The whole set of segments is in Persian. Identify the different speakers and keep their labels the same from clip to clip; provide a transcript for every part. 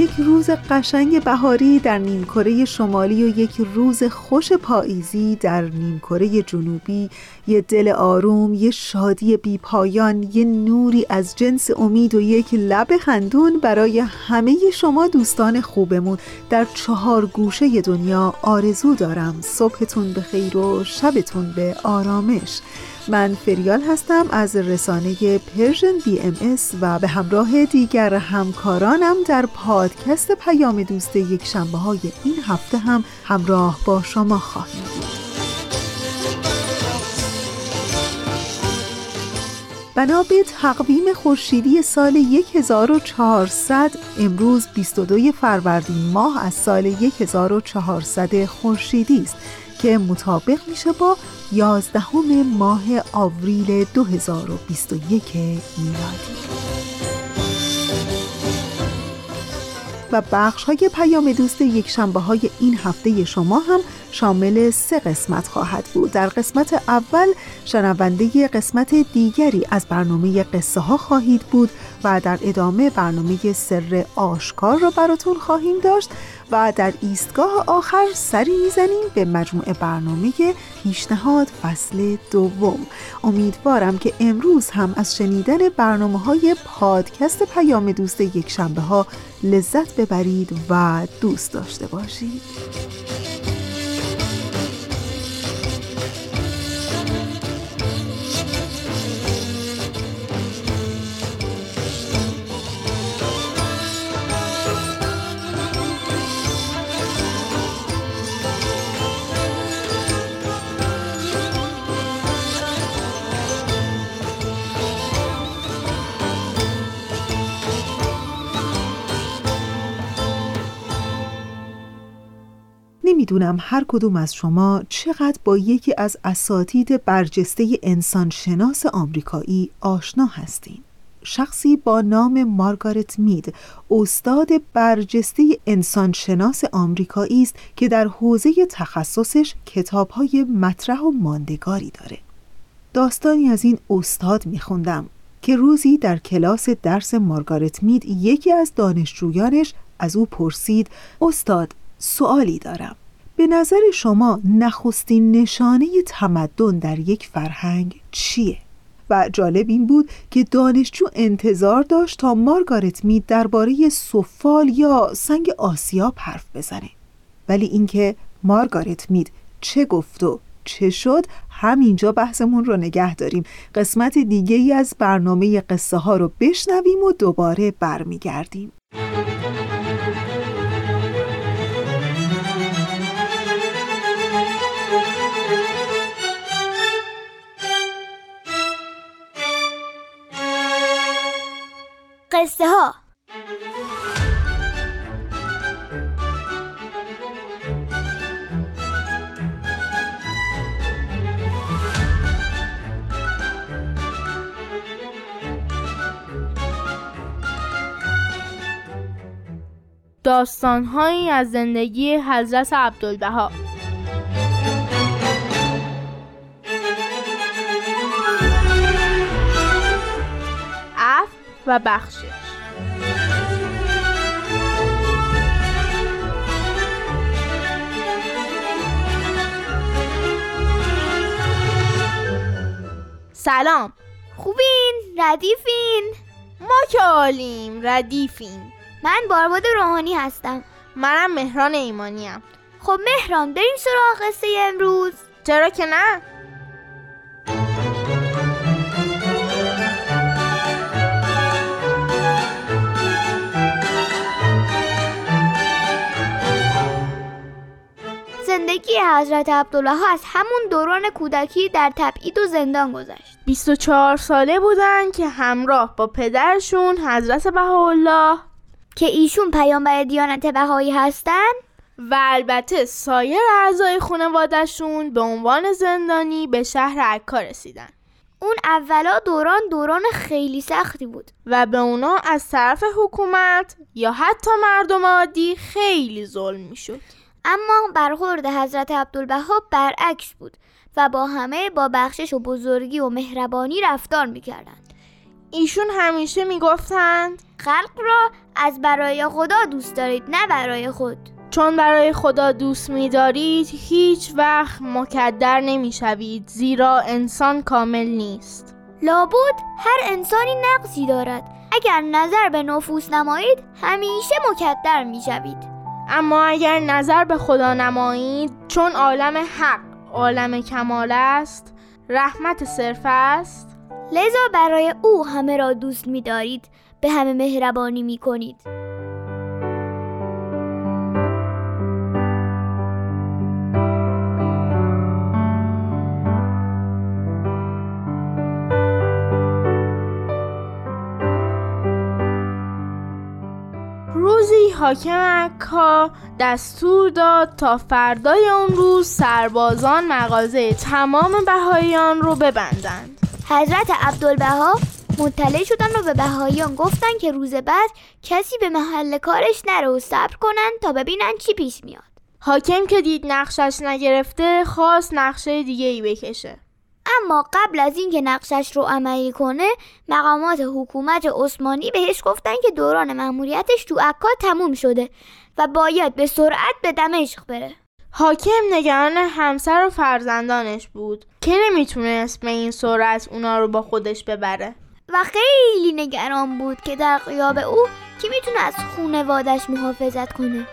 Speaker 1: یک روز قشنگ بهاری در نیمکره شمالی و یک روز خوش پاییزی در نیمکره جنوبی یه دل آروم یه شادی بی پایان یه نوری از جنس امید و یک لب خندون برای همه شما دوستان خوبمون. در چهار گوشه دنیا آرزو دارم. صبحتون به خیر و شبتون به آرامش. من فریال هستم از رسانه Persian BMS و به همراه دیگر همکارانم در پادکست پیام دوست یک شنبه های این هفته هم همراه با شما خواهیم بنا به تقویم خورشیدی سال 1400 امروز 22 فروردین ماه از سال 1400 خورشیدی است. که مطابق میشه با 11 ماه آوریل 2021 میلادی. و بخش های پیام دوست یک شنبه های این هفته شما هم شامل سه قسمت خواهد بود. در قسمت اول شنونده قسمت دیگری از برنامه قصه ها خواهید بود و در ادامه برنامه سر آشکار را براتون خواهیم داشت و در ایستگاه آخر سری می‌زنیم به مجموعه برنامه پیشنهاد فصل دوم. امیدوارم که امروز هم از شنیدن برنامه های پادکست پیام دوست یک شنبه ها لذت ببرید و دوست داشته باشید. نمی‌دونم هر کدوم از شما چقدر با یکی از اساتید برجسته انسانشناس آمریکایی آشنا هستین. شخصی با نام مارگارت مید استاد برجسته انسانشناس آمریکایی است که در حوزه تخصصش کتابهای مطرح و ماندگاری داره. داستانی از این استاد میخوندم که روزی در کلاس درس مارگارت مید یکی از دانشجویانش از او پرسید استاد سوالی دارم. به نظر شما نخستین نشانه تمدن در یک فرهنگ چیه؟ و جالب این بود که دانشجو انتظار داشت تا مارگارت مید درباره سفال یا سنگ آسیاب حرف بزنه. ولی اینکه مارگارت مید چه گفت و چه شد همینجا بحثمون رو نگه داریم. قسمت دیگه ای از برنامه قصه ها رو بشنویم و دوباره برمیگردیم.
Speaker 2: قصه ها
Speaker 3: داستانهایی از زندگی حضرت عبدالبها. و بخشش. سلام.
Speaker 2: خوبین؟ ردیفین.
Speaker 3: ما که عالیم ردیفین
Speaker 2: من بارباد روحانی هستم.
Speaker 3: منم مهران ایمانیم.
Speaker 2: خب مهران بریم سراغ قصه امروز.
Speaker 3: چرا که نه؟
Speaker 2: زندگی حضرت عبدالله از همون دوران کودکی در تبعید و زندان گذشت.
Speaker 3: 24 ساله بودن که همراه با پدرشون حضرت بهاءالله.
Speaker 2: که ایشون پیامبر دیانت بهایی هستن؟
Speaker 3: و البته سایر اعضای خانوادهشون به عنوان زندانی به شهر عکا رسیدن.
Speaker 2: اون اولا دوران دوران خیلی سختی بود.
Speaker 3: و به اونا از طرف حکومت یا حتی مردم عادی خیلی ظلم می‌شد.
Speaker 2: اما برخورد حضرت عبدالبها برعکس بود و با همه با بخشش و بزرگی و مهربانی رفتار می‌کردند.
Speaker 3: ایشون همیشه می‌گفتند
Speaker 2: خلق را از برای خدا دوست دارید نه برای خود.
Speaker 3: چون برای خدا دوست می‌دارید هیچ وقت مکدر نمی‌شوید زیرا انسان کامل نیست.
Speaker 2: لابد هر انسانی نقصی دارد. اگر نظر به نفوس نمایید همیشه مکدر می‌شوید.
Speaker 3: اما اگر نظر به خدا نمایید چون عالم حق عالم کمال است رحمت صرف است.
Speaker 2: لذا برای او همه را دوست می‌دارید به همه مهربانی می‌کنید.
Speaker 3: حاکم عکا دستور داد تا فردای اون روز سربازان مغازه تمام بهاییان رو ببندند.
Speaker 2: حضرت عبدالبها مطلع شدن و به بهاییان گفتن که روز بعد کسی به محل کارش نره و صبر کنن تا ببینن چی پیش میاد.
Speaker 3: حاکم که دید نقشش نگرفته خواست نقشه دیگه ای بکشه.
Speaker 2: اما قبل از اینکه نقشش رو عملی کنه مقامات حکومت عثمانی بهش گفتن که دوران مأموریتش تو عکا تموم شده و باید به سرعت به دمشق بره.
Speaker 3: حاکم نگران همسر و فرزندانش بود. که نمی‌تونست به این سرعت اونا رو با خودش ببره؟
Speaker 2: و خیلی نگران بود که در قیاب او کی می‌تونه از خونوادش محافظت کنه.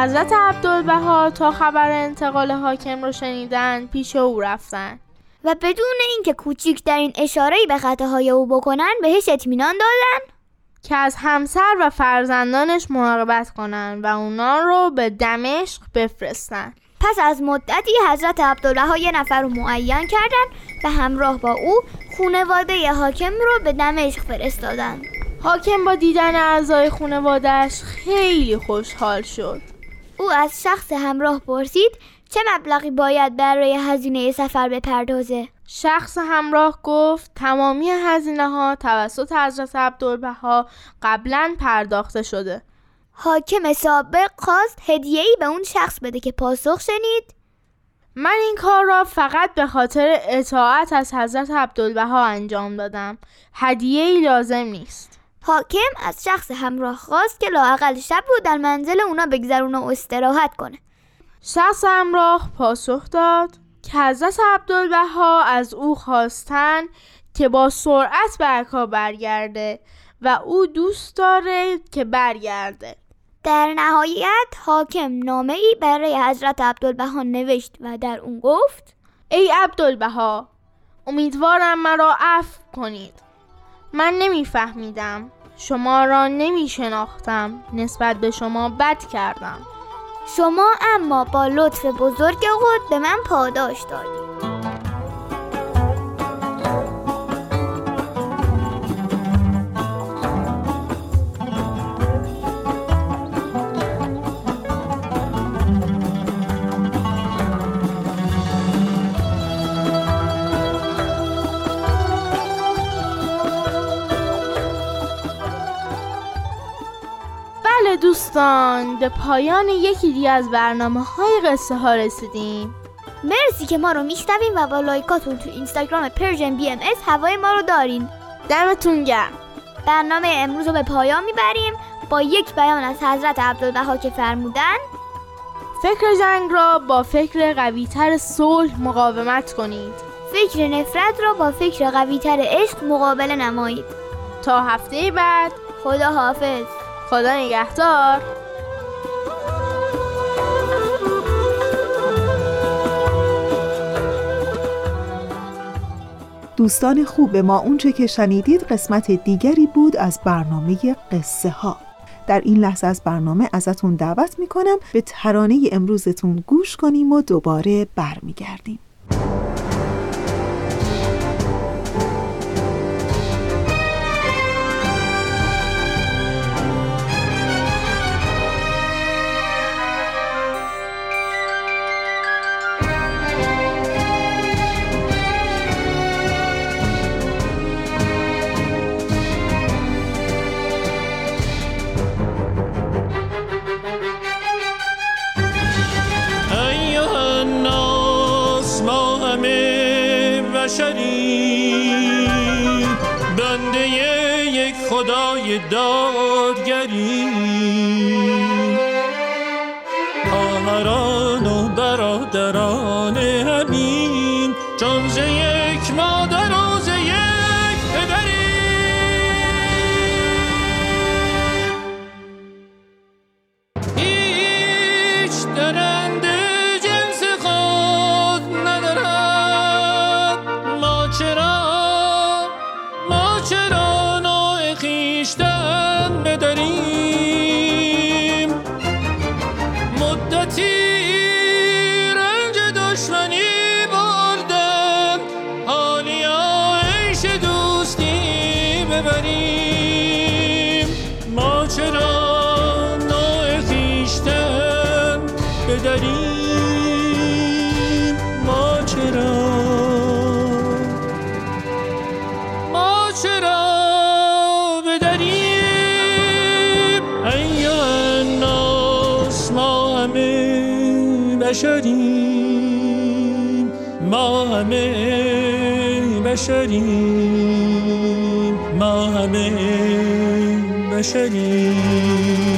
Speaker 3: حضرت عبدالبها تا خبر انتقال حاکم رو شنیدن پیش او رفتن.
Speaker 2: و بدون اینکه کوچکترین اشاره‌ای به خطاهای او بکنن بهش اطمینان دادن؟
Speaker 3: که از همسر و فرزندانش مراقبت کنن و اونا رو به دمشق بفرستن.
Speaker 2: پس از مدتی حضرت عبدالله یه نفر رو معین کردن و همراه با او خونواده حاکم رو به دمشق فرستادن.
Speaker 3: حاکم با دیدن اعضای خانوادهش خیلی خوشحال شد.
Speaker 2: او از شخص همراه پرسید چه مبلغی باید برای هزینه سفر بپردازه.
Speaker 3: شخص همراه گفت تمامی هزینه ها توسط حضرت عبدالبها قبلا پرداخته شده.
Speaker 2: حاکم سابق خواست هدیه‌ای به اون شخص بده که پاسخ شنید.
Speaker 3: من این کار را فقط به خاطر اطاعت از حضرت عبدالبها انجام دادم. هدیه‌ای لازم نیست.
Speaker 2: حاکم از شخص همراه خواست که لااقل شب رو در منزل اونا بگذرونه و استراحت کنه.
Speaker 3: شخص همراه پاسخ داد که حضرت عبدالبها از او خواستن که با سرعت به عکا برگرده و او دوست داره که برگرده.
Speaker 2: در نهایت حاکم نامه ای برای حضرت عبدالبها نوشت و در اون گفت
Speaker 3: ای عبدالبها امیدوارم مرا عفو کنید. من نمیفهمیدم. شما را نمی شناختم نسبت به شما بد کردم.
Speaker 2: شما اما با لطف بزرگ خود به من پاداش دادید
Speaker 3: دوستان به پایان یکی دیگه از برنامه های قصه ها رسیدیم.
Speaker 2: مرسی که ما رو میشنوین و با لایکاتون تو اینستاگرام Persian BMS هوای ما رو دارین.
Speaker 3: دمتون گرم.
Speaker 2: برنامه امروز رو به پایان می‌بریم. با یک بیان از حضرت عبدالبها که فرمودن.
Speaker 3: فکر جنگ را با فکر قویتر صلح مقاومت کنید.
Speaker 2: فکر نفرت را با فکر قویتر عشق مقابله نمایید.
Speaker 3: تا هفته بعد.
Speaker 2: خدا حافظ
Speaker 3: خدا نگهدار.
Speaker 1: دوستان خوب ما اونچه که شنیدید قسمت دیگری بود از برنامه قصه ها در این لحظه از برنامه ازتون دعوت می‌کنم به ترانه امروزتون گوش کنیم و دوباره برمیگردیم.
Speaker 4: بشریم بشریم ما همه بشریم.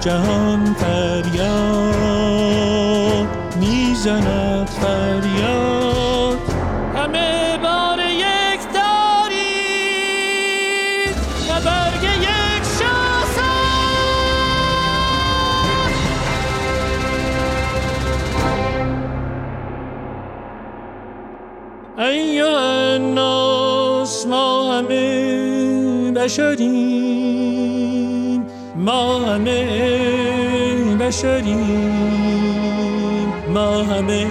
Speaker 4: جهان فریاد می‌زند فریاد. همه بار یک دارید و برگ یک شاسه ای الناس ما همه بشریم. ما همه بشریم ما همه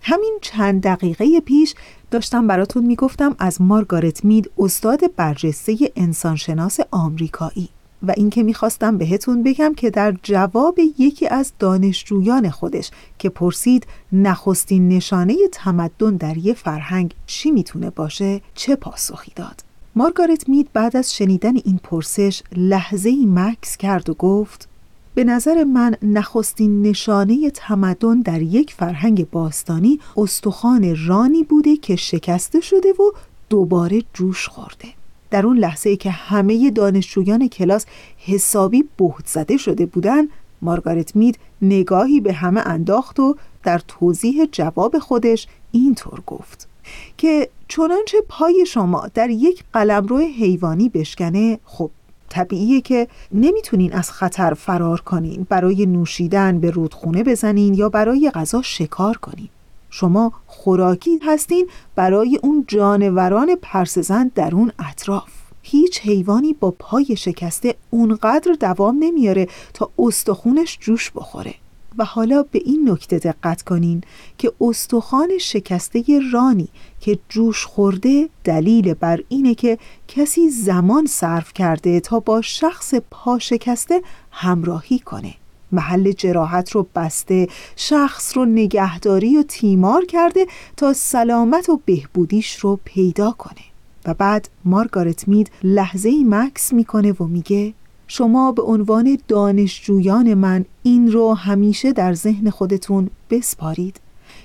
Speaker 1: همین چند دقیقه پیش داشتم براتون می‌گفتم از مارگارت مید استاد برجسته انسانشناس آمریکایی. و اینکه می‌خواستم بهتون بگم که در جواب یکی از دانشجویان خودش که پرسید نخستین نشانه تمدن در یه فرهنگ چی می‌تونه باشه چه پاسخی داد. مارگارت مید بعد از شنیدن این پرسش لحظه ای مکس کرد و گفت به نظر من نخستین نشانه تمدن در یک فرهنگ باستانی استخوان رانی بوده که شکسته شده و دوباره جوش خورده. در اون لحظه ای که همه دانشجویان کلاس حسابی بهت زده شده بودن مارگارت مید نگاهی به همه انداخت و در توضیح جواب خودش اینطور گفت که چنانچه پای شما در یک قلمرو حیوانی بشکنه خب طبیعیه که نمی‌تونین از خطر فرار کنین برای نوشیدن به رودخونه بزنین یا برای غذا شکار کنین. شما خوراکی هستین برای اون جانوران پرسزن در اون اطراف. هیچ حیوانی با پای شکسته اونقدر دوام نمیاره تا استخونش جوش بخوره. و حالا به این نکته دقت کنین که استخوان شکسته رانی که جوش خورده دلیل بر اینه که کسی زمان صرف کرده تا با شخص پا شکسته همراهی کنه. محل جراحت رو بسته شخص رو نگهداری و تیمار کرده تا سلامت و بهبودیش رو پیدا کنه. و بعد مارگارت مید لحظه ای مکس می‌کنه و میگه شما به عنوان دانشجویان من این رو همیشه در ذهن خودتون بسپارید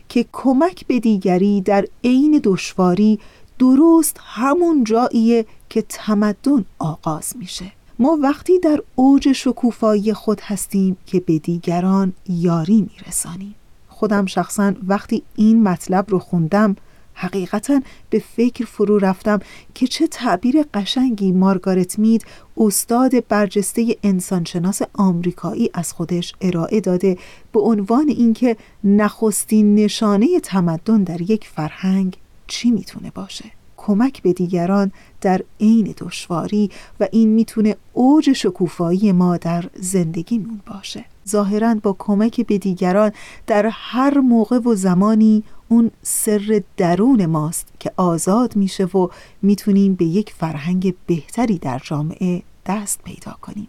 Speaker 1: که کمک به دیگری در عین دشواری درست همون جاییه که تمدن آغاز میشه. ما وقتی در اوج شکوفایی خود هستیم که به دیگران یاری میرسانیم. خودم شخصا وقتی این مطلب رو خوندم حقیقتا به فکر فرو رفتم که چه تعبیر قشنگی مارگارت مید استاد برجسته انسانشناس آمریکایی از خودش ارائه داده به عنوان اینکه نخستین نشانه تمدن در یک فرهنگ چی می‌تونه باشه. کمک به دیگران در عین دشواری و این می‌تونه اوج شکوفایی ما در زندگیمون باشه. ظاهرا با کمک به دیگران در هر موقع و زمانی اون سر درون ماست که آزاد میشه و می‌تونیم به یک فرهنگ بهتری در جامعه دست پیدا کنیم.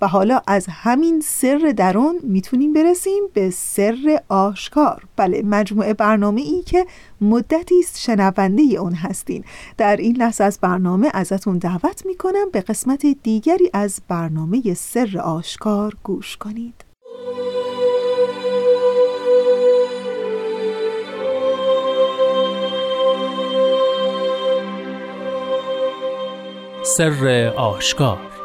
Speaker 1: و حالا از همین سر درون می‌تونیم برسیم به سر آشکار. بله مجموعه برنامه ای که مدتی است شنونده اون هستین. در این لحظه از برنامه ازتون دعوت می‌کنم به قسمت دیگری از برنامه سر آشکار گوش کنید.
Speaker 5: سر آشکار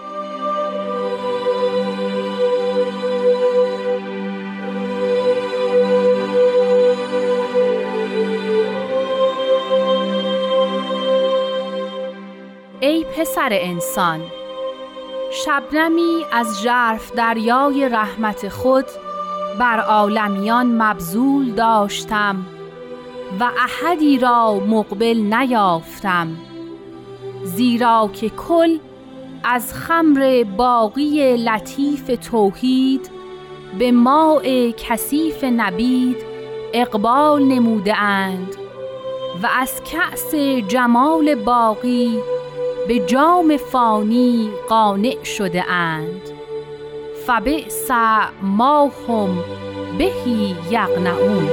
Speaker 6: پسر انسان. شبنمی از ژرف دریای رحمت خود بر عالمیان مبذول داشتم و احدی را مقبل نیافتم زیرا که کل از خمر باقی لطیف توحید به ماء کثیف نبید اقبال نموده اند و از کأس جمال باقی به جام فانی قانع شده اند. فبئس ما هم بهی یقنعون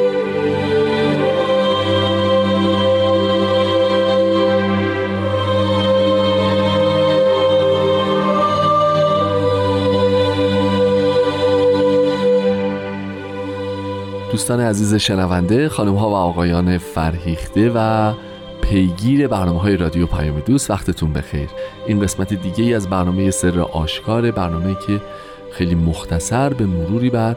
Speaker 7: دوستان عزیز شنونده خانم ها و آقایان فرهیخته و پیگیر برنامه های رادیو پیام دوست وقتتون بخیر. این قسمت دیگه ای از برنامه سر آشکار برنامه که خیلی مختصر به مروری بر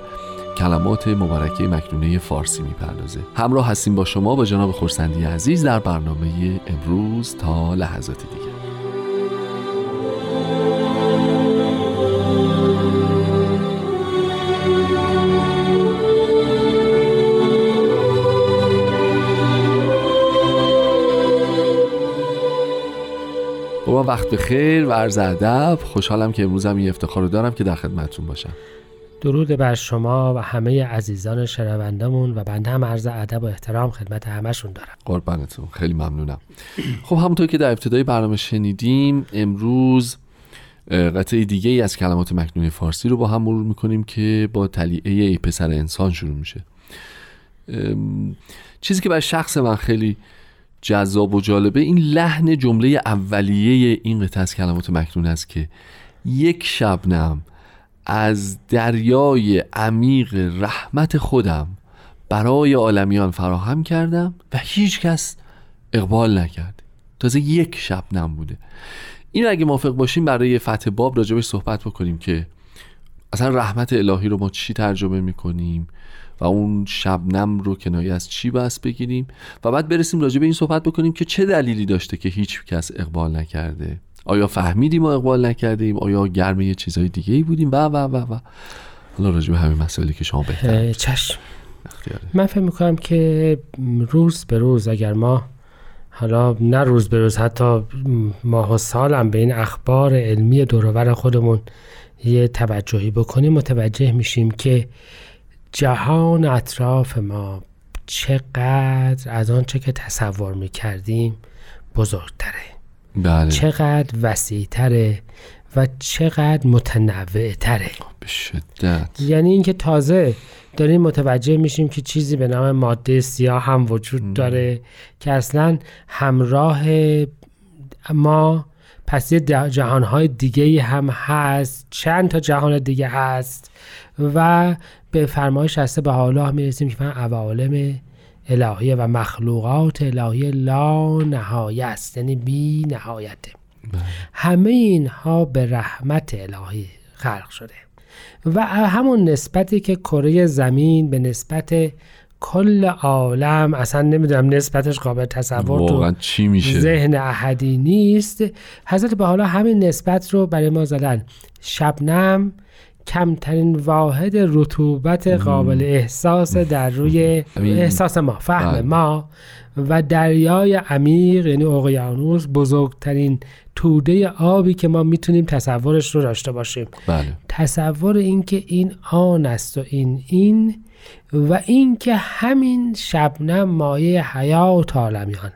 Speaker 7: کلمات مبارکه مکنونه فارسی می‌پردازه. همراه هستیم با شما با جناب خورسندی عزیز در برنامه امروز تا لحظات دیگه وقت بخیر و عرض ادب. خوشحالم که امروز هم این افتخار رو دارم که در خدمتتون باشم.
Speaker 8: درود بر شما و همه عزیزان شنوندمون و بنده هم عرض ادب و احترام خدمت همشون دارم.
Speaker 7: قربانتون. خیلی ممنونم. خب همونطور که در ابتدای برنامه شنیدیم امروز قطعه دیگه ای از کلمات مکنون فارسی رو با هم مرور می‌کنیم که با تلیعه ای پسر انسان شروع میشه. چیزی که برای شخص من خیلی جذاب و جالبه این لحن جمله اولیه این قطعه از کلمات مکنون است که یک شبنم از دریای عمیق رحمت خودم برای عالمیان فراهم کردم و هیچ کس اقبال نکرد. تازه یک شبنم بوده. این اگه موافق باشیم برای فتح باب راجبش صحبت بکنیم که اصلا رحمت الهی رو ما چی ترجمه می‌کنیم؟ و اون شبنم رو کنایه از چی بس بگیریم؟ و بعد برسیم راجع به این صحبت بکنیم که چه دلیلی داشته که هیچ کس اقبال نکرده. آیا فهمیدیم و اقبال نکردیم آیا گرم یه چیزهای دیگه ای بودیم؟ و و و و. حالا راجع به همین مسائلی که شما بهتر
Speaker 8: چشم. من فکر می‌کنم که روز به روز اگر ما حالا نه روز به روز حتی ماه و سالم به این اخبار علمی دورور خودمون یه توجهی بکنیم متوجه میشیم که جهان اطراف ما چقدر از آنچه که تصور می‌کردیم بزرگتره.
Speaker 7: بله.
Speaker 8: چقدر وسیعتره و چقدر متنوعتره.
Speaker 7: به شدت.
Speaker 8: یعنی اینکه تازه داریم متوجه میشیم که چیزی به نام ماده سیاه هم وجود داره که اصلا همراه ما پس یه جهانهای دیگه هم هست چند تا جهان دیگه هست و به فرمایش هسته به حالا می‌رسیم که من عوالم الهیه و مخلوقات الهی لا نهایه است یعنی بی نهایته
Speaker 7: بله.
Speaker 8: همه اینها به رحمت الهی خلق شده. و همون نسبتی که کره زمین به نسبت کل عالم اصلا نمی‌دونم نسبتش قابل تصور تو
Speaker 7: چی میشه؟
Speaker 8: ذهن احدی نیست. حضرت به حالا همین نسبت رو برای ما زدن. شبنم کمترین واحد رطوبت قابل احساس در روی احساس ما فهم بله. ما و دریای عمیق یعنی اقیانوس بزرگترین توده آبی که ما می‌تونیم تصورش رو داشته باشیم
Speaker 7: بله.
Speaker 8: تصور اینکه این آن است و این این و اینکه همین شبنم مایه حیات عالمیان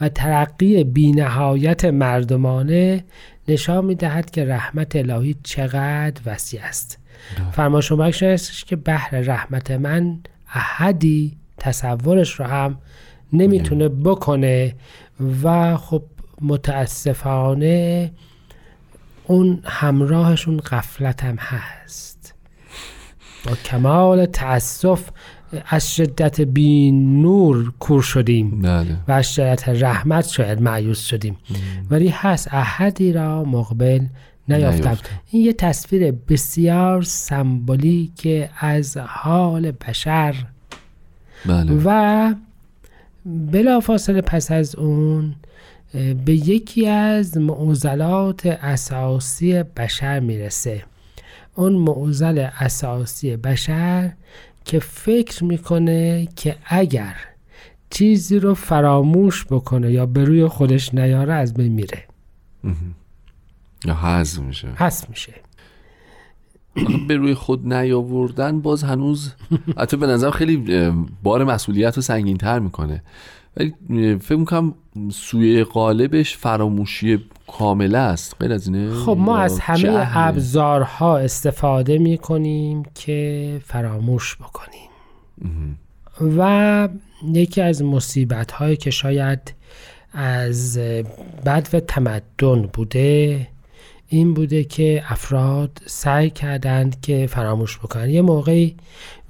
Speaker 8: و ترقی بینهایت مردمانه نشان می‌دهد که رحمت الهی چقدر وسیع است. فرما شما است که بحر رحمت من احدی تصورش رو هم نمی‌تونه بکنه و خب متاسفانه اون همراهشون غفلت هم هست. با کمال تاسف از شدت بین نور کور شدیم
Speaker 7: بله.
Speaker 8: و از شدت رحمت شاید معیوز شدیم. ولی هست احدی را مقبل نیافتم. این یه تصویر بسیار سمبولیک از حال بشر.
Speaker 7: بله.
Speaker 8: و بلا فاصله پس از اون به یکی از معضلات اساسی بشر می‌رسه. اون معضل اساسی بشر که فکر می‌کنه که اگر چیزی رو فراموش بکنه یا به روی خودش نیاره از بین میره.
Speaker 7: یا حذف میشه.
Speaker 8: حذف میشه.
Speaker 7: به روی خود نیاوردن باز هنوز حتی به نظر خیلی بار مسئولیت رو سنگین تر می‌کنه. ولی فکر می‌کنم سوی قالبش فراموشی کامله است. غیر از اینه؟
Speaker 8: خب ما از همه ابزارها استفاده می‌کنیم که فراموش بکنیم. و یکی از مصیبت هایی که شاید از بد و تمدن بوده این بوده که افراد سعی کردند که فراموش بکنن یه موقعی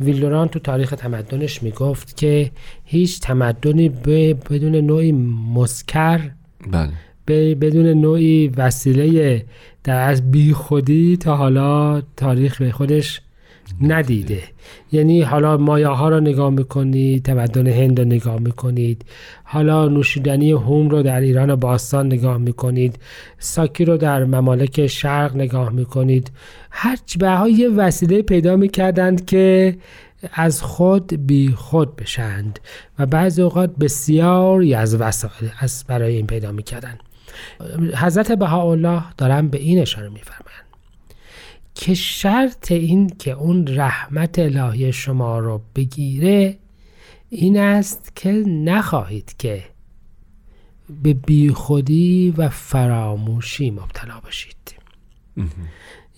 Speaker 8: ویلدوران تو تاریخ تمدنش می‌گفت که هیچ تمدنی بدون نوعی مسکر
Speaker 7: بله.
Speaker 8: بدون نوعی وسیله در از بی خودی تا حالا تاریخ به خودش ندیده. یعنی حالا مایه ها رو نگاه می‌کنید تمدن هند رو نگاه می‌کنید. حالا نوشیدنی هوم رو در ایران باستان نگاه می‌کنید. ساکی رو در ممالک شرق نگاه می‌کنید. هر به یه وسیله پیدا می‌کردند که از خود بی خود بشند و بعضی اوقات بسیاری از وسایل از برای این پیدا می‌کردند. حضرت بهاءالله دارن به این اشاره میفرمایند. که شرط این که اون رحمت الهی شما رو بگیره این است که نخواهید که به بیخودی و فراموشی مبتلا باشید.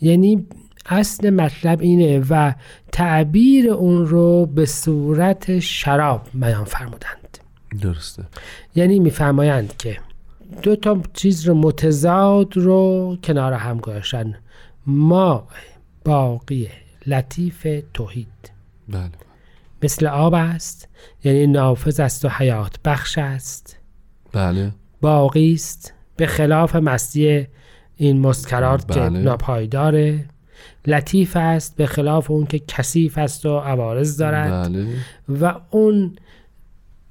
Speaker 8: یعنی اصل مطلب اینه و تعبیر اون رو به صورت شراب بیان فرمودند.
Speaker 7: درسته.
Speaker 8: یعنی میفرمایند که دو تا چیز رو متضاد رو کنار هم گذاشتن. ما باقی لطیف توحید.
Speaker 7: بله.
Speaker 8: مثل آب است یعنی نافذ است و حیات بخش است.
Speaker 7: بله.
Speaker 8: باقی است به خلاف مستی این مسکرات
Speaker 7: بله.
Speaker 8: که ناپایداره. لطیف است به خلاف اون که کثیف است و عوارض دارد.
Speaker 7: بله.
Speaker 8: و اون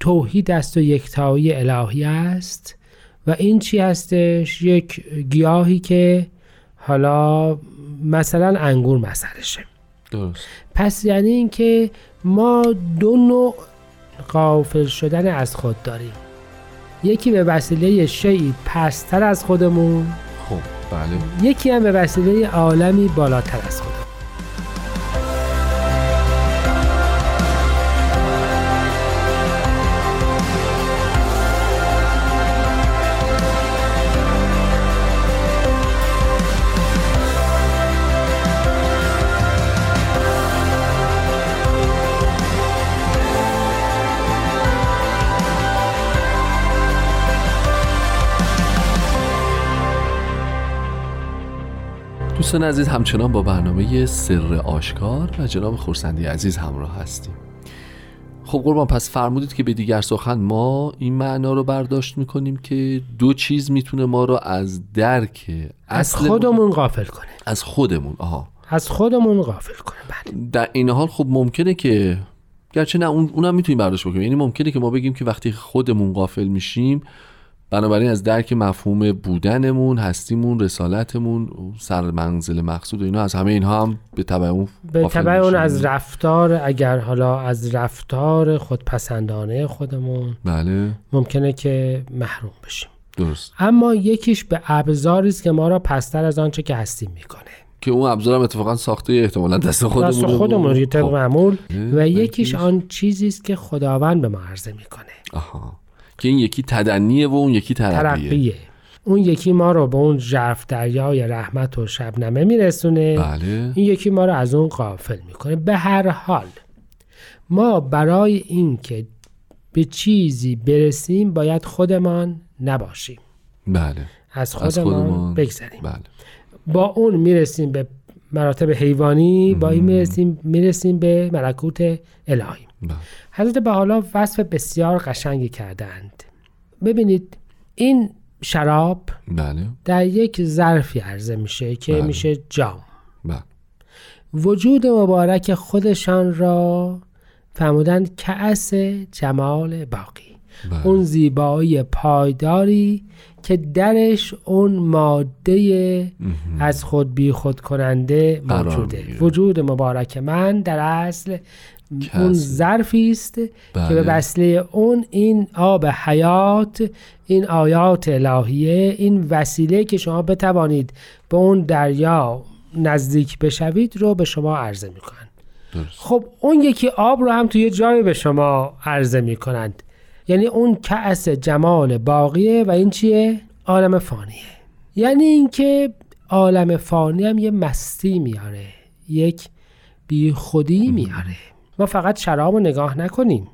Speaker 8: توحید است و یکتایی الهی است. و این چی هستش؟ یک گیاهی که حالا مثلا انگور مسئلشه
Speaker 7: درست.
Speaker 8: پس یعنی اینکه ما دو نوع قافل شدن از خود داریم. یکی به وسیله شیعی پستر از خودمون.
Speaker 7: خب بله.
Speaker 8: یکی هم به وسیله عالمی بالاتر از خودمون.
Speaker 7: دوستان عزیز همچنان با برنامه سر آشکار و جناب خورسندی عزیز همراه هستیم. خب قربان پس فرمودید که به دیگر سخن ما این معنا رو برداشت می‌کنیم که دو چیز می‌تونه ما رو از درک
Speaker 8: از خودمون غافل کنه.
Speaker 7: از خودمون آها.
Speaker 8: از خودمون غافل کنه بله.
Speaker 7: در این حال خب ممکنه که گرچه نه اون اونم می‌تونیم برداشت بکنیم. یعنی ممکنه که ما بگیم که وقتی خودمون غافل میشیم بنابراین از درک مفهوم بودنمون هستیمون رسالتمون سر منزل مقصود و اینا از همه اینها هم به تبع اون
Speaker 8: به تبع اون. از رفتار اگر حالا از رفتار خودپسندانه خودمون
Speaker 7: بله.
Speaker 8: ممکنه که محروم بشیم.
Speaker 7: درست.
Speaker 8: اما یکیش به ابزاری است که ما را پستر از آنچه که هستیم می‌کنه.
Speaker 7: که اون ابزارم اتفاقا ساخته احتمالا دست خودمون
Speaker 8: دست خودمون طبق
Speaker 7: خب.
Speaker 8: معمول. و یکیش؟ آن چیزی است که خداوند به ما عرضه می‌کنه.
Speaker 7: آها. که این یکی تدنیه و اون یکی ترقیه.
Speaker 8: ترقیه. اون یکی ما رو به اون ژرف دریای رحمت و شبنمه میرسونه.
Speaker 7: بله.
Speaker 8: این یکی ما رو از اون غافل می‌کنه. به هر حال ما برای اینکه به چیزی برسیم باید خودمان نباشیم.
Speaker 7: بله.
Speaker 8: از
Speaker 7: از
Speaker 8: خودمان,
Speaker 7: خودمان.
Speaker 8: بگذریم.
Speaker 7: بله.
Speaker 8: با اون می‌رسیم به مراتب حیوانی با این می‌رسیم می‌رسیم به ملکوت الهی.
Speaker 7: بله.
Speaker 8: حضرت به حالا وصف بسیار قشنگی کردند. ببینید این شراب
Speaker 7: بله.
Speaker 8: در یک ظرفی عرضه میشه که
Speaker 7: بله.
Speaker 8: میشه جام.
Speaker 7: بله.
Speaker 8: وجود مبارک خودشان را فرمودند کأس جمال باقی.
Speaker 7: بله.
Speaker 8: اون زیبایی پایداری که درش اون ماده از خود بی خود کننده موجوده. وجود مبارک من در اصل اون ظرفی است که به
Speaker 7: بله.
Speaker 8: وسیله اون این آب حیات این آیات الهیه این وسیله که شما بتوانید به اون دریا نزدیک بشوید رو به شما عرضه می‌کنن
Speaker 7: درست
Speaker 8: خب اون یکی آب رو هم توی جایی به شما عرضه می‌کنند یعنی اون کأس جمال باقیه و این چیه؟ عالم فانیه. یعنی اینکه عالم فانی هم یه مستی میاره یک بی خودی میاره. ما فقط شراب رو نگاه نکنیم.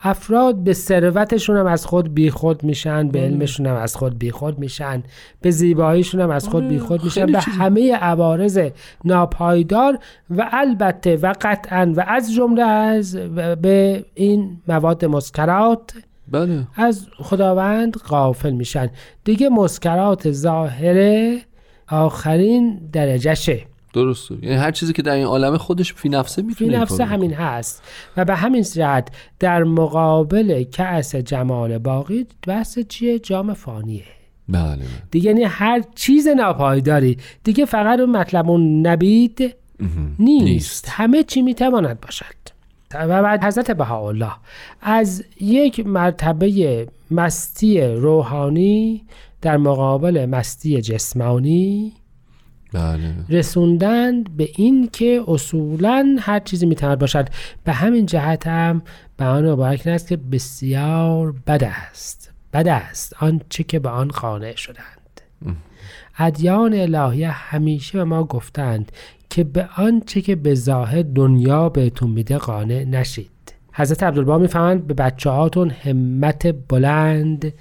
Speaker 8: افراد به ثروتشون هم از خود بیخود میشن به علمشون هم از خود بیخود میشن به زیباییشون هم از خود بیخود میشن. به همه عوارض ناپایدار و البته و قطعا و از جمله از به این مواد مسکرات
Speaker 7: بله.
Speaker 8: از خداوند غافل میشن. دیگه مسکرات ظاهره آخرین درجهشه
Speaker 7: درسته. یعنی هر چیزی که در این عالم خودش فی نفسه
Speaker 8: فی
Speaker 7: می‌تونه
Speaker 8: نفس همین هست. و به همین جهت در مقابل کأس جمال باقی بحث چیه؟ جام فانیه.
Speaker 7: بله بله.
Speaker 8: دیگه یعنی هر چیز ناپایداری. دیگه فقط اون مطلب اون نبید. نیست.
Speaker 7: نیست.
Speaker 8: همه چی می‌تواند باشد. و بعد حضرت بهاءالله. از یک مرتبه مستی روحانی در مقابل مستی جسمانی
Speaker 7: بله.
Speaker 8: رسوندند به این که اصولا هر چیزی می‌تواند باشد. به همین جهت هم به آن مبارک است که بسیار بد است. بد است. آنچه که به آن قانع شدند. ادیان الهیه همیشه به ما گفتند که به آنچه که به ظاهر دنیا بهتون میده قانع نشید. حضرت عبدالبها می‌فهمند به بچه هاتون همت بلند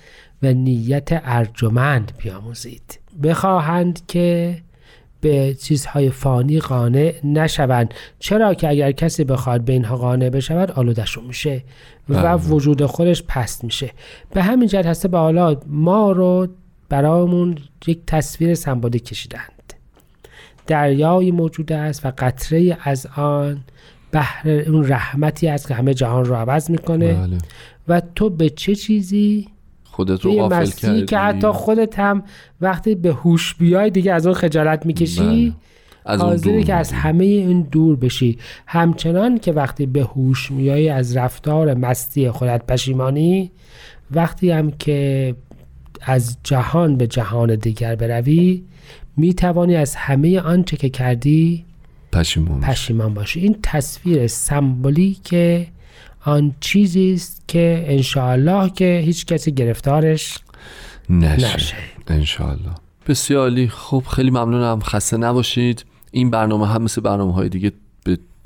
Speaker 8: و نیت ارجمند بیاموزید. بخواهند که به چیزهای فانی قانع نشوند. چرا که اگر کسی بخواد به اینها قانع بشود آلودشون میشه و
Speaker 7: بله.
Speaker 8: وجود خودش پست میشه. به همین جهت هسته به حالا ما رو برامون یک تصویر سمبولیک کشیدند. دریایی موجود است و قطره از آن بحر اون رحمتی است که همه جهان رو عوض می‌کنه.
Speaker 7: بله.
Speaker 8: و تو به چه چیزی؟
Speaker 7: خودت رو غافل کردی
Speaker 8: که حتی خودت هم وقتی به هوش بیای دیگه از اون خجالت می‌کشی
Speaker 7: بله. از اون
Speaker 8: حاضری
Speaker 7: دور
Speaker 8: که از. همه این دور بشی. همچنان که وقتی به هوش میایی از رفتار مستی خودت پشیمانی وقتی هم که از جهان به جهان دیگر بروی می‌توانی از همه آنچه که کردی
Speaker 7: پشیمون میشی.
Speaker 8: پشیمان باشی. این تصویر سمبولیک آن چیزی است که انشاءالله که هیچ کسی گرفتارش
Speaker 7: نشه,
Speaker 8: نشه.
Speaker 7: انشالله بسیار عالی. خب خیلی ممنونم. خسته نباشید. این برنامه هم مثل برنامه های دیگه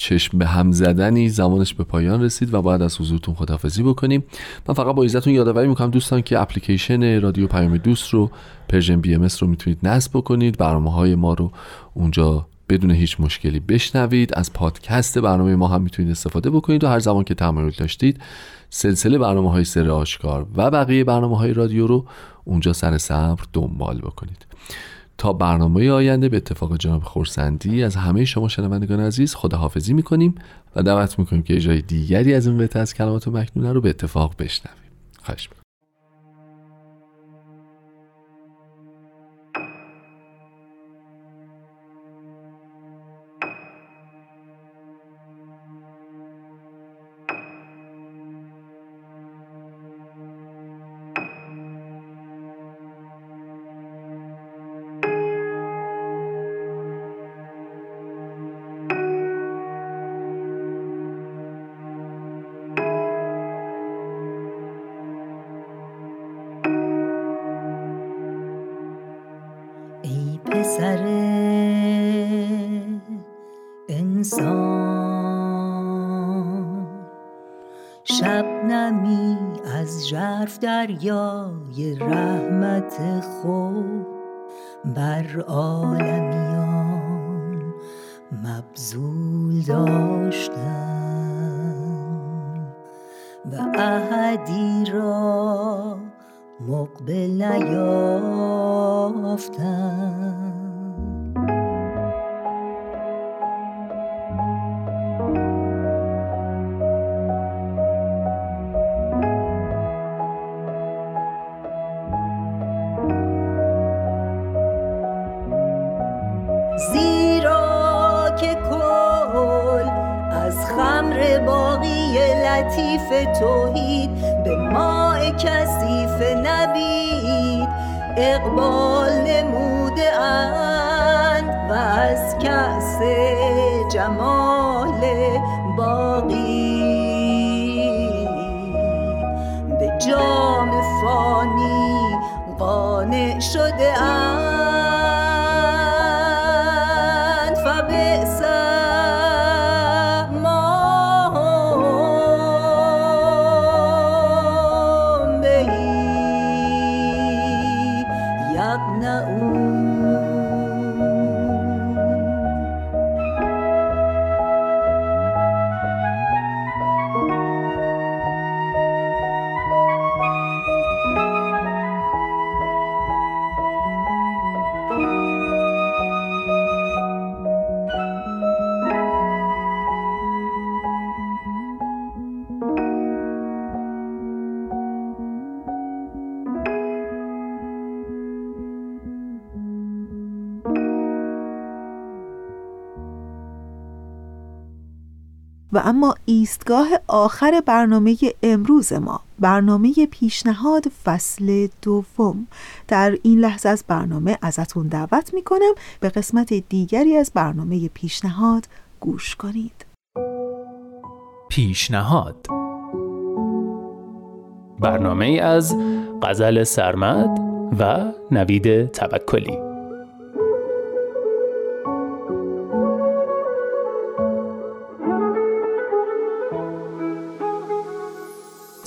Speaker 7: چشم به هم زدنی زمانش به پایان رسید و باید از حضورتون خداحافظی بکنیم. من فقط با ایزتون یادآوری می‌کنم دوستان که اپلیکیشن رادیو پیام دوست رو Persian BMS رو می‌تونید نصب بکنید. برنامه های ما رو اونجا بدون هیچ مشکلی بشنوید. از پادکست برنامه ما هم می‌تونید استفاده بکنید و هر زمان که تمایل داشتید سلسله برنامه های سر آشکار و بقیه برنامه های رادیو رو اونجا سر صبر دنبال بکنید. تا برنامه آینده به اتفاق جناب خورسندی از همه شما شنوندگان عزیز خداحافظی می‌کنیم و دعوت می‌کنیم که اجرای دیگری از این بهتر از کلمات مکنونه رو به اتفاق بشنویم. خواهش می‌کنم
Speaker 5: دریای رحمت خود بر عالمیان مبزول داشتم و
Speaker 1: اما ایستگاه آخر برنامه امروز ما برنامه پیشنهاد فصل دوم. در این لحظه از برنامه ازتون دعوت می‌کنم به قسمت دیگری از برنامه پیشنهاد گوش کنید.
Speaker 9: پیشنهاد. برنامه از غزل سرمد و نوید توکلی.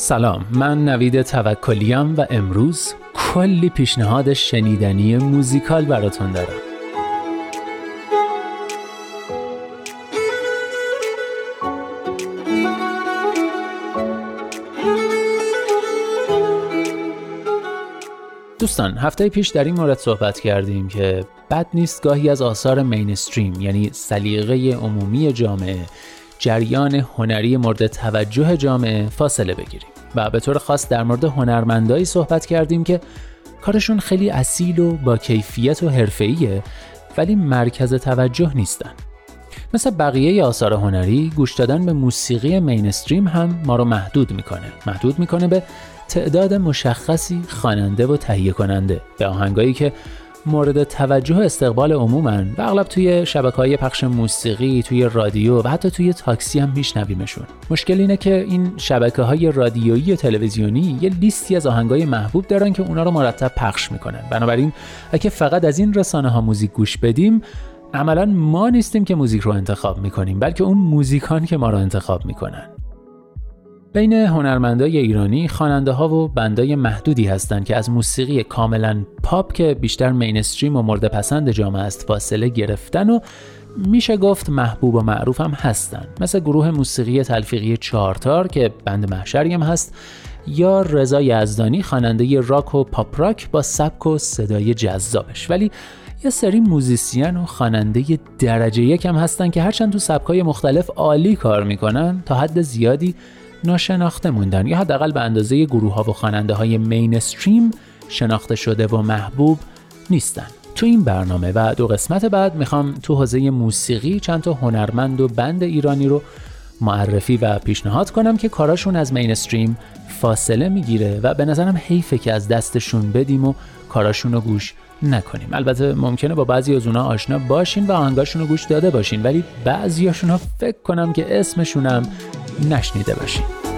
Speaker 9: سلام من نوید توکلیم و امروز کلی پیشنهاد شنیدنی موزیکال براتون دارم. دوستان هفته پیش در این مورد صحبت کردیم که بد نیست گاهی از آثار مینستریم یعنی سلیقه عمومی جامعه جریان هنری مورد توجه جامعه فاصله بگیریم. و به طور خاص در مورد هنرمندایی صحبت کردیم که کارشون خیلی اصیل و با کیفیت و حرفه‌ایه ولی مرکز توجه نیستن. مثل بقیه آثار هنری گوش دادن به موسیقی مینستریم هم ما رو محدود می‌کنه. محدود می‌کنه به تعداد مشخصی خواننده و تهیه کننده به آهنگایی که مورد توجه استقبال عمومن و اغلب توی شبکه های پخش موسیقی توی رادیو و حتی توی تاکسی هم میشنویمشون. مشکل اینه که این شبکه های رادیویی و تلویزیونی یه لیستی از آهنگای محبوب دارن که اونا رو مرتب پخش می‌کنن. بنابراین اگه فقط از این رسانه ها موزیک گوش بدیم عملا ما نیستیم که موزیک رو انتخاب می‌کنیم بلکه اون موزیکان که ما رو انتخاب می‌کنن. بین هنرمندای ایرانی خواننده ها و بندای محدودی هستند که از موسیقی کاملا پاپ که بیشتر مینستریم و مورد پسند جامعه است فاصله گرفتن و میشه گفت محبوب و معروف هم هستن مثل گروه موسیقی تلفیقی چارتار که band محشری هم هست یا رضا یزدانی خواننده راک و پاپ راک با سبک و صدای جذابش. ولی یه سری موزیسین و خواننده درجه یکم هستن که هرچند تو سبکای مختلف عالی کار می‌کنن تا حد زیادی ناشناخته موندن. یا حداقل به اندازه گروه ها و خواننده های mainstream شناخته شده و محبوب نیستن. تو این برنامه و دو قسمت بعد می‌خوام تو حوزه موسیقی چند تا هنرمند و بند ایرانی رو معرفی و پیشنهاد کنم که کاراشون از مینستریم فاصله می‌گیره و به نظرم حیفه که از دستشون بدیم و کاراشون رو گوش نکنیم. البته ممکنه با بعضی از اونها آشنا باشین و آهنگاشون رو گوش داده باشین ولی بعضیاشون فکر کنم که اسمشونم نشنیده باشین.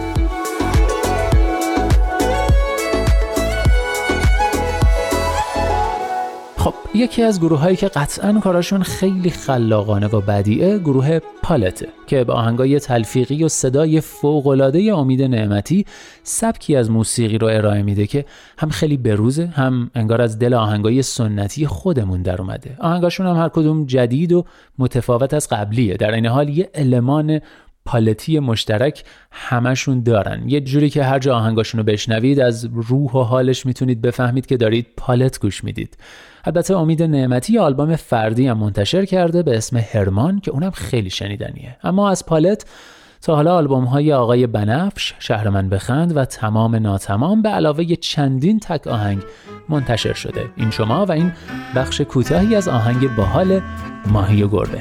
Speaker 9: یکی از گروه هایی که قطعا کاراشون خیلی خلاقانه و بدیعه گروه پالته که با آهنگای تلفیقی و صدای فوقالعاده امید نعمتی سبکی از موسیقی رو ارائه میده که هم خیلی بروزه هم انگار از دل آهنگای سنتی خودمون در اومده. آهنگاشون هم هر کدوم جدید و متفاوت از قبلیه. در این حال یه المان پالتی مشترک همشون دارن یه جوری که هر جا آهنگاشون رو بشنوید از روح و حالش می‌تونید بفهمید که دارید پالت گوش می‌دید البته امید نعمتی آلبوم فردی هم منتشر کرده به اسم هرمان که اونم خیلی شنیدنیه اما از پالت تا حالا آلبوم های آقای بنفش، شهر من بخند و تمام ناتمام به علاوه چندین تک آهنگ منتشر شده. این شما و این بخش کوتاهی از آهنگ باحال ماهی و گربه.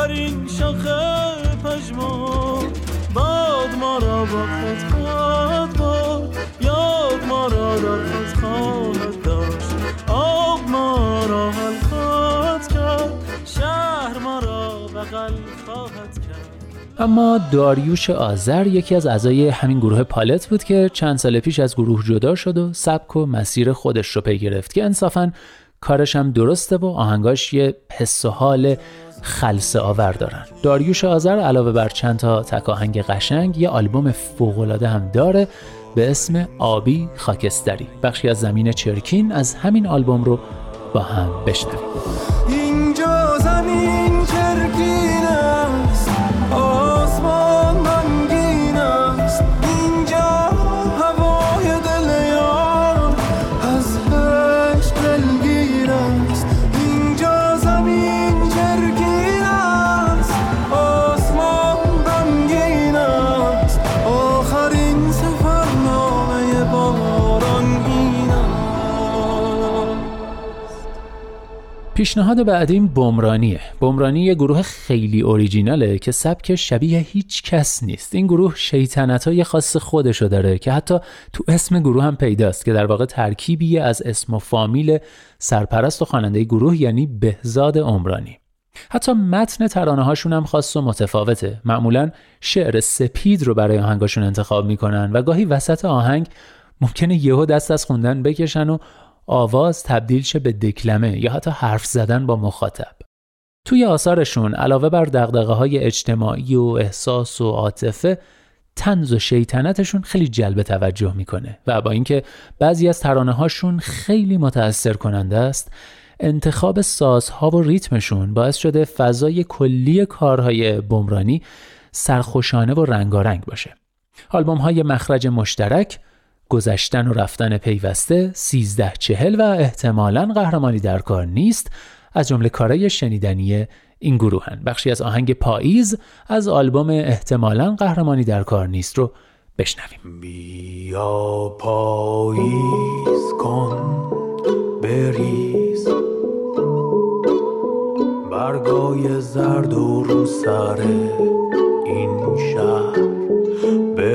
Speaker 4: آخرین شاخه پژمرد باد ما را با خود خواهد برد. یاد ما را در خود خواهد داشت. آب ما را حل خواهد کرد. شهر ما را بغل خواهد کرد.
Speaker 9: اما داریوش آذر یکی از اعضای همین گروه پالت بود که چند سال پیش از گروه جدا شد و سبک و مسیر خودش رو پی گرفت که انصافا کارش هم درسته و آهنگاش یه حس و حال خلصه آور دارن. داریوش آذر علاوه بر چند تا تک آهنگ قشنگ یه آلبوم فوقالعاده هم داره به اسم آبی خاکستری. بخشی از زمین چرکین از همین آلبوم رو با هم بشنویم. پیشنهاد بعدیم بمرانیه. بمرانی یه گروه خیلی اوریجیناله که سبک شبیه هیچ کس نیست. این گروه شیطنت های خاص خودشو داره که حتی تو اسم گروه هم پیداست که در واقع ترکیبیه از اسم و فامیل سرپرست و خواننده گروه یعنی بهزاد عمرانی. حتی متن ترانه هاشون هم خاص و متفاوته. معمولا شعر سپید رو برای آهنگاشون انتخاب می‌کنن و گاهی وسط آهنگ ممکنه یهو دست از خوندن بکشن و آواز تبدیل شه به دکلمه یا حتی حرف زدن با مخاطب. توی آثارشون علاوه بر دقدقه های اجتماعی و احساس و عاطفه تنز و شیطنتشون خیلی جلب توجه می‌کنه و با اینکه بعضی از ترانه هاشون خیلی متأثر کننده است انتخاب سازها و ریتمشون باعث شده فضای کلی کارهای بمرانی سرخوشانه و رنگارنگ باشه. آلبوم های مخرج مشترک گذشتن و رفتن پیوسته سیزده چهل و احتمالا قهرمانی در کار نیست از جمله کارای شنیدنی این گروهن. بخشی از آهنگ پاییز از آلبوم احتمالا قهرمانی در کار نیست رو بشنویم.
Speaker 10: بیا پاییز کن بریز. برگای زرد و رو سر این شهر.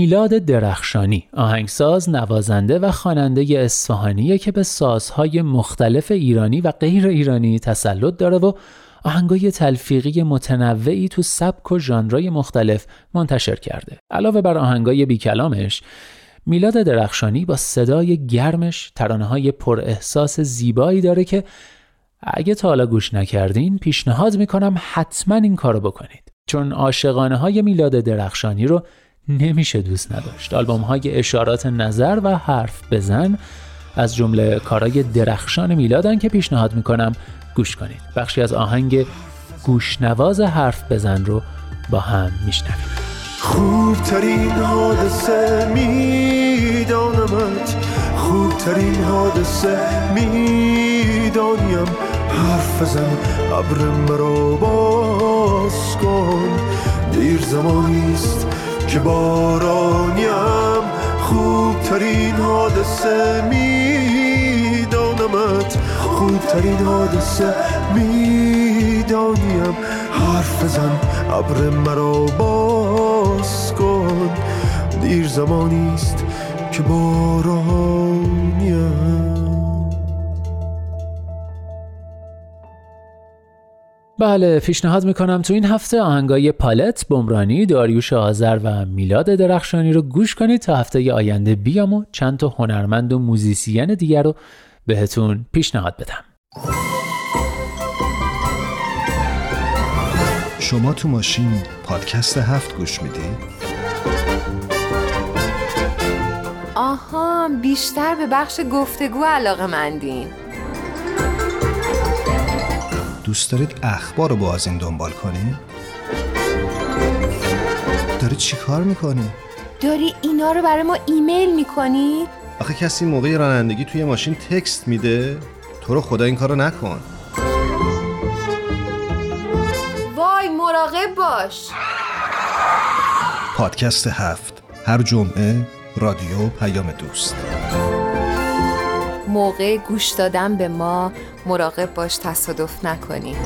Speaker 9: میلاد درخشانی آهنگساز نوازنده و خواننده اصفهانیه که به سازهای مختلف ایرانی و غیر ایرانی تسلط داره و آهنگای تلفیقی متنوعی تو سبک و ژانرهای مختلف منتشر کرده. علاوه بر آهنگای بیکلامش میلاد درخشانی با صدای گرمش ترانه های پر احساس زیبایی داره که اگه تا حالا گوش نکردین پیشنهاد می‌کنم حتما این کارو بکنید چون عاشقانه های میلاد درخشانی رو نمیشه دوست نداشت. آلبوم های اشارات نظر و حرف بزن از جمله کارای درخشان میلادن که پیشنهاد می‌کنم گوش کنید. بخشی از آهنگ گوشنواز حرف بزن رو با هم میشنویم.
Speaker 11: خوبترین حادثه میدانمت. خوبترین حادثه می‌دانیم. حرف بزن ابر مرا باز کن. دیر زمانیست که بارانیم خوبترین حادثه میدانمت. خوبترین حادثه می‌دانیم. حرف بزن ابر مرا باز کن. دیر زمانیست که بارانیم.
Speaker 9: بله پیشنهاد می‌کنم تو این هفته آهنگای پالت، بمرانی، داریوش آذر و میلاد درخشانی رو گوش کنید تا هفته آینده بیام و چند تا هنرمند و موزیسین دیگر رو بهتون پیشنهاد بدم
Speaker 12: شما تو ماشین پادکست هفت گوش می‌دید؟
Speaker 13: آها بیشتر به بخش گفتگو علاقه مندین
Speaker 12: دوست دارید اخبار رو با از این دنبال کنی؟ داری چی کار می‌کنی؟
Speaker 13: داری اینا رو برای ما ایمیل می‌کنی؟
Speaker 12: آخه کسی موقع رانندگی توی ماشین تکست میده؟ تو رو خدا این کارو نکن
Speaker 13: وای مراقب باش
Speaker 12: پادکست هفت هر جمعه رادیو پیام دوست
Speaker 13: موقع گوش دادن به ما مراقب باش تصادف نکنی.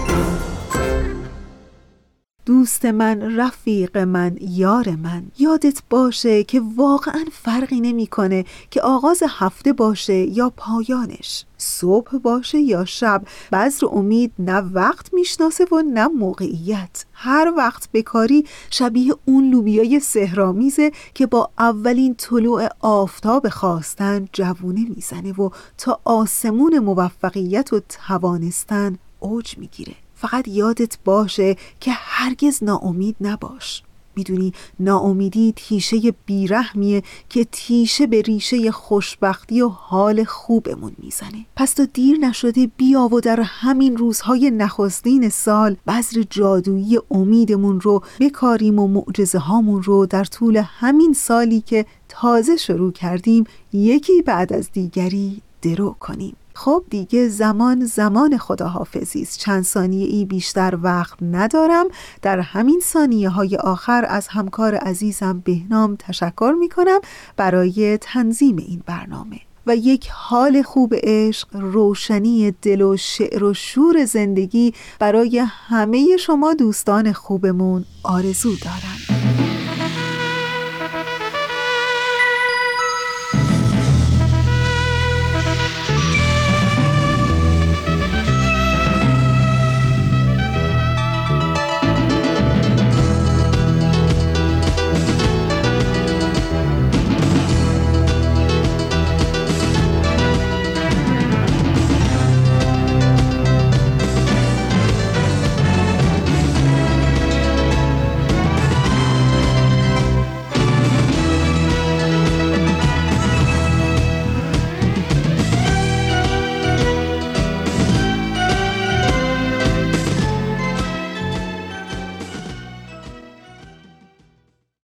Speaker 1: دوست من رفیق من یار من. یادت باشه که واقعا فرقی نمی‌کنه که آغاز هفته باشه یا پایانش. صبح باشه یا شب. بذر امید نه وقت می‌شناسه و نه موقعیت. هر وقت بکاری شبیه اون لوبیای سهرامیزه که با اولین طلوع آفتاب خواستن جوونه می‌زنه و تا آسمون موفقیت و توانستن اوج می‌گیره. فقط یادت باشه که هرگز ناامید نباش. می‌دونی ناامیدی تیشه بیرحمیه که تیشه به ریشه خوشبختی و حال خوبمون می‌زنه. پس تا دیر نشده بیا و در همین روزهای نخستین سال بذر جادویی امیدمون رو بکاریم و معجزه هامون رو در طول همین سالی که تازه شروع کردیم یکی بعد از دیگری درو کنیم. خب دیگه زمان زمان خداحافظی است. چند ثانیه ای بیشتر وقت ندارم. در همین ثانیه های آخر از همکار عزیزم بهنام تشکر می کنم برای تنظیم این برنامه. و یک حال خوب عشق روشنی دل و شعر و شور زندگی برای همه شما دوستان خوبمون آرزو دارم.